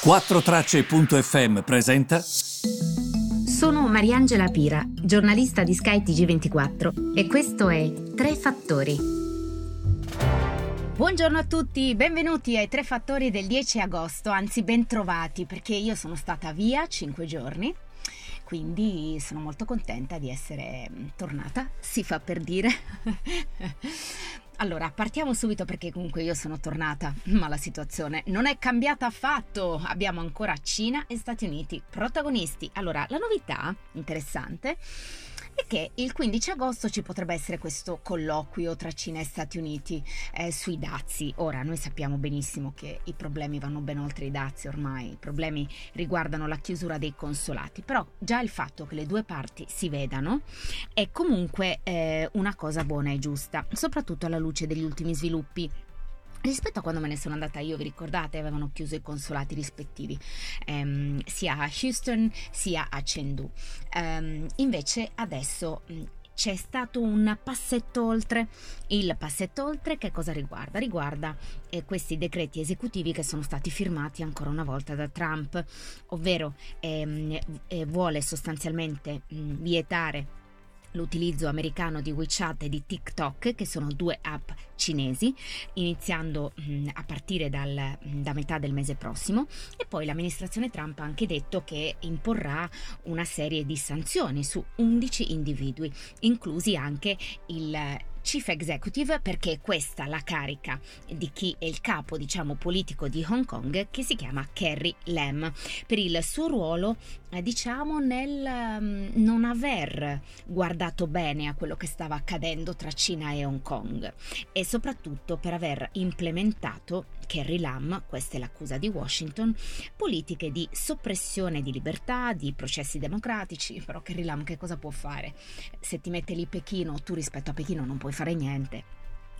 4Tracce.fm presenta. Sono Mariangela Pira, giornalista di Sky TG24 e questo è Tre Fattori. Buongiorno a tutti, benvenuti ai Tre Fattori del 10 agosto, anzi bentrovati perché io sono stata via 5 giorni quindi sono molto contenta di essere tornata, si fa per dire. Allora, partiamo subito perché comunque io sono tornata, ma la situazione non è cambiata affatto. Abbiamo ancora Cina e Stati Uniti protagonisti. Allora, la novità interessante che il 15 agosto ci potrebbe essere questo colloquio tra Cina e Stati Uniti eh, sui dazi. Ora, noi sappiamo benissimo che i problemi vanno ben oltre i dazi ormai, i problemi riguardano la chiusura dei consolati, però già il fatto che le due parti si vedano è comunque eh, una cosa buona e giusta, soprattutto alla luce degli ultimi sviluppi Rispetto a quando me ne sono andata io, vi ricordate, avevano chiuso i consolati rispettivi, ehm, sia a Houston sia a Chengdu. Um, invece adesso c'è stato un passetto oltre. Il passetto oltre che cosa riguarda? Riguarda eh, questi decreti esecutivi che sono stati firmati ancora una volta da Trump, ovvero ehm, eh, vuole sostanzialmente mh, vietare l'utilizzo americano di WeChat e di TikTok, che sono due app cinesi, iniziando mm, a partire dal, mm, da metà del mese prossimo. E poi l'amministrazione Trump ha anche detto che imporrà una serie di sanzioni su 11 individui, inclusi anche il Chief Executive perché è questa la carica di chi è il capo, diciamo, politico di Hong Kong che si chiama Carrie Lam per il suo ruolo, eh, diciamo, nel um, non aver guardato bene a quello che stava accadendo tra Cina e Hong Kong e soprattutto per aver implementato Carrie Lam, questa è l'accusa di Washington, politiche di soppressione di libertà, di processi democratici, però Carrie Lam che cosa può fare? Se ti mette lì Pechino, tu rispetto a Pechino non puoi fare niente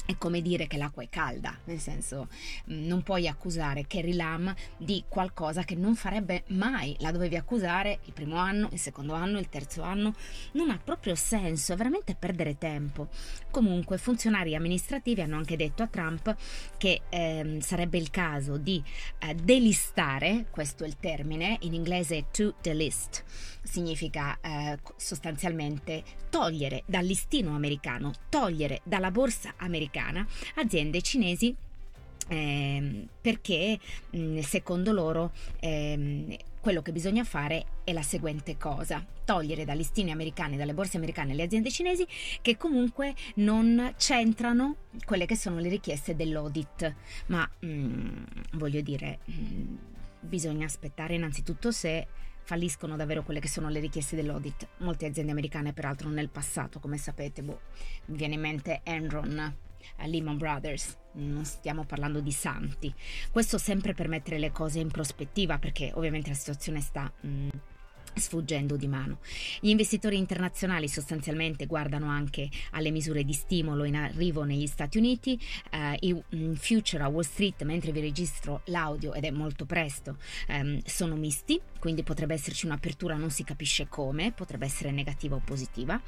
è come dire che l'acqua è calda, nel senso mm, non puoi accusare Carrie Lam di qualcosa che non farebbe mai, la dovevi accusare il primo anno, il secondo anno, il terzo anno, non ha proprio senso, è veramente perdere tempo. Comunque funzionari amministrativi hanno anche detto a Trump che eh, sarebbe il caso di eh, delistare, questo è il termine, in inglese to delist, significa eh, sostanzialmente togliere dal listino americano, togliere dalla borsa americana americana aziende cinesi eh, perché secondo loro eh, quello che bisogna fare è la seguente cosa, togliere dalle listine americane, dalle borse americane le aziende cinesi che comunque non centrano quelle che sono le richieste dell'audit, ma mh, voglio dire, mh, bisogna aspettare innanzitutto se falliscono davvero quelle che sono le richieste dell'audit. Molte aziende americane peraltro nel passato, come sapete, boh, mi viene in mente Enron, Lehman Brothers, non stiamo parlando di santi. Questo sempre per mettere le cose in prospettiva perché ovviamente la situazione sta... Mm, sfuggendo di mano. Gli investitori internazionali sostanzialmente guardano anche alle misure di stimolo in arrivo negli Stati Uniti, uh, i mm, future a Wall Street, mentre vi registro l'audio ed è molto presto, um, sono misti, quindi potrebbe esserci un'apertura, non si capisce come, potrebbe essere negativa o positiva,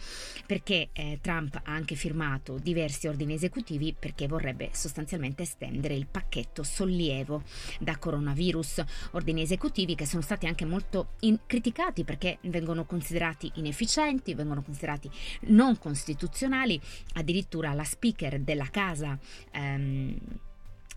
perché eh, Trump ha anche firmato diversi ordini esecutivi perché vorrebbe sostanzialmente estendere il pacchetto sollievo da coronavirus, ordini esecutivi che sono stati anche molto in- criticati votati perché vengono considerati inefficienti, vengono considerati non costituzionali, addirittura la speaker della casa ehm,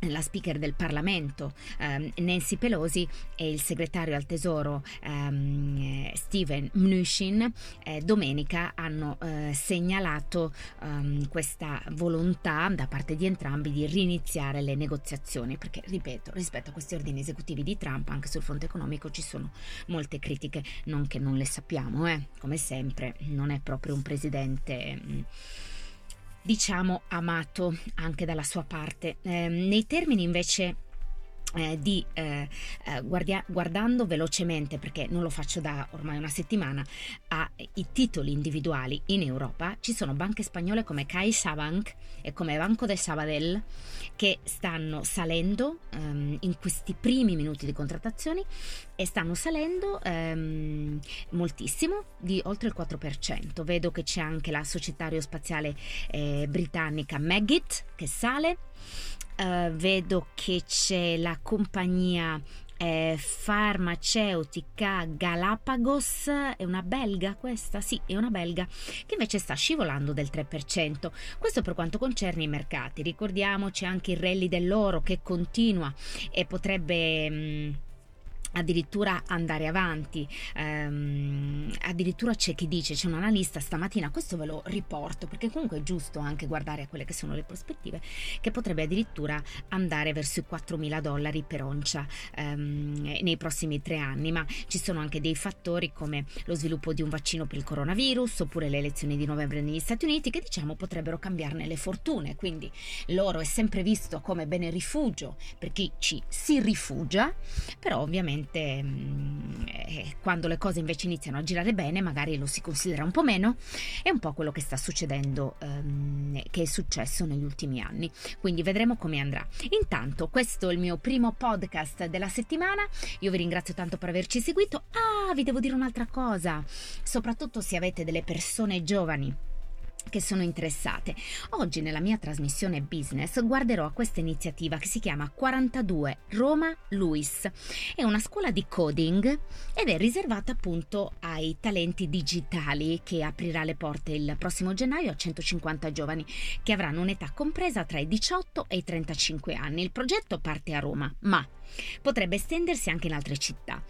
la speaker del Parlamento um, Nancy Pelosi e il segretario al Tesoro um, Steven Mnuchin eh, domenica hanno eh, segnalato um, questa volontà da parte di entrambi di riniziare le negoziazioni perché ripeto rispetto a questi ordini esecutivi di Trump anche sul fronte economico ci sono molte critiche non che non le sappiamo eh, come sempre non è proprio un presidente mh, mm, diciamo amato anche dalla sua parte. Eh, nei termini invece eh, di eh, eh, guardia- guardando velocemente, perché non lo faccio da ormai una settimana, ai titoli individuali in Europa, ci sono banche spagnole come CaixaBank e come Banco de Sabadell che stanno salendo ehm, in questi primi minuti di contrattazioni e stanno salendo ehm, moltissimo, di oltre il 4%. Vedo che c'è anche la società aerospaziale eh, britannica Meggitt che sale. Uh, vedo che c'è la compagnia eh, farmaceutica Galapagos, è una belga questa? Sì, è una belga, che invece sta scivolando del 3%. Questo per quanto concerne i mercati. Ricordiamoci anche il rally dell'oro che continua e potrebbe... Mh, mm, addirittura andare avanti. Um, addirittura c'è chi dice, c'è un analista stamattina, questo ve lo riporto perché comunque è giusto anche guardare a quelle che sono le prospettive, che potrebbe addirittura andare verso i 4.000 dollari per oncia um, nei prossimi tre anni, ma ci sono anche dei fattori come lo sviluppo di un vaccino per il coronavirus oppure le elezioni di novembre negli Stati Uniti che diciamo potrebbero cambiarne le fortune, quindi l'oro è sempre visto come bene rifugio per chi ci si rifugia, però ovviamente ovviamente mm, eh, quando le cose invece iniziano a girare bene magari lo si considera un po' meno, è un po' quello che sta succedendo, ehm, che è successo negli ultimi anni, quindi vedremo come andrà. Intanto questo è il mio primo podcast della settimana, io vi ringrazio tanto per averci seguito, ah vi devo dire un'altra cosa, soprattutto se avete delle persone giovani che sono interessate. Oggi nella mia trasmissione business guarderò a questa iniziativa che si chiama 42 Roma Luis. È una scuola di coding ed è riservata appunto ai talenti digitali che aprirà le porte il prossimo gennaio a 150 giovani che avranno un'età compresa tra i 18 e i 35 anni. Il progetto parte a Roma, ma potrebbe estendersi anche in altre città.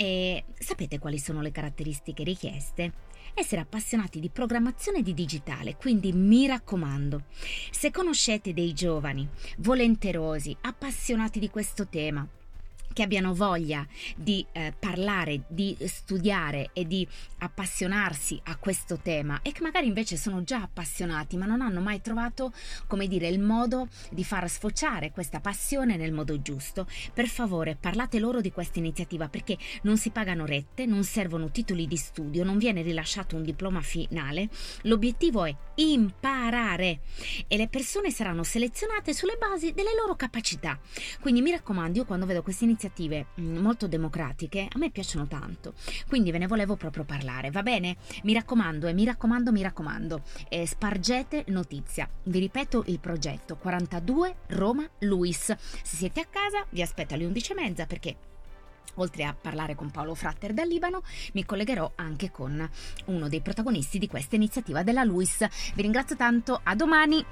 E sapete quali sono le caratteristiche richieste? essere appassionati di programmazione di digitale, quindi mi raccomando, se conoscete dei giovani volenterosi, appassionati di questo tema, che abbiano voglia di eh, parlare, di studiare e di appassionarsi a questo tema e che magari invece sono già appassionati ma non hanno mai trovato, come dire, il modo di far sfociare questa passione nel modo giusto. Per favore, parlate loro di questa iniziativa perché non si pagano rette, non servono titoli di studio, non viene rilasciato un diploma finale. L'obiettivo è imparare e le persone saranno selezionate sulle basi delle loro capacità. Quindi mi raccomando, io quando vedo queste iniziative mm, molto democratiche a me piacciono tanto, quindi ve ne volevo proprio parlare, va bene? Mi raccomando e mi raccomando, mi raccomando, eh, spargete notizia. Vi ripeto il progetto 42 Roma Luis. Se siete a casa vi aspetto alle 11.30 perché Oltre a parlare con Paolo Fratter dal Libano, mi collegherò anche con uno dei protagonisti di questa iniziativa della LUIS. Vi ringrazio tanto, a domani!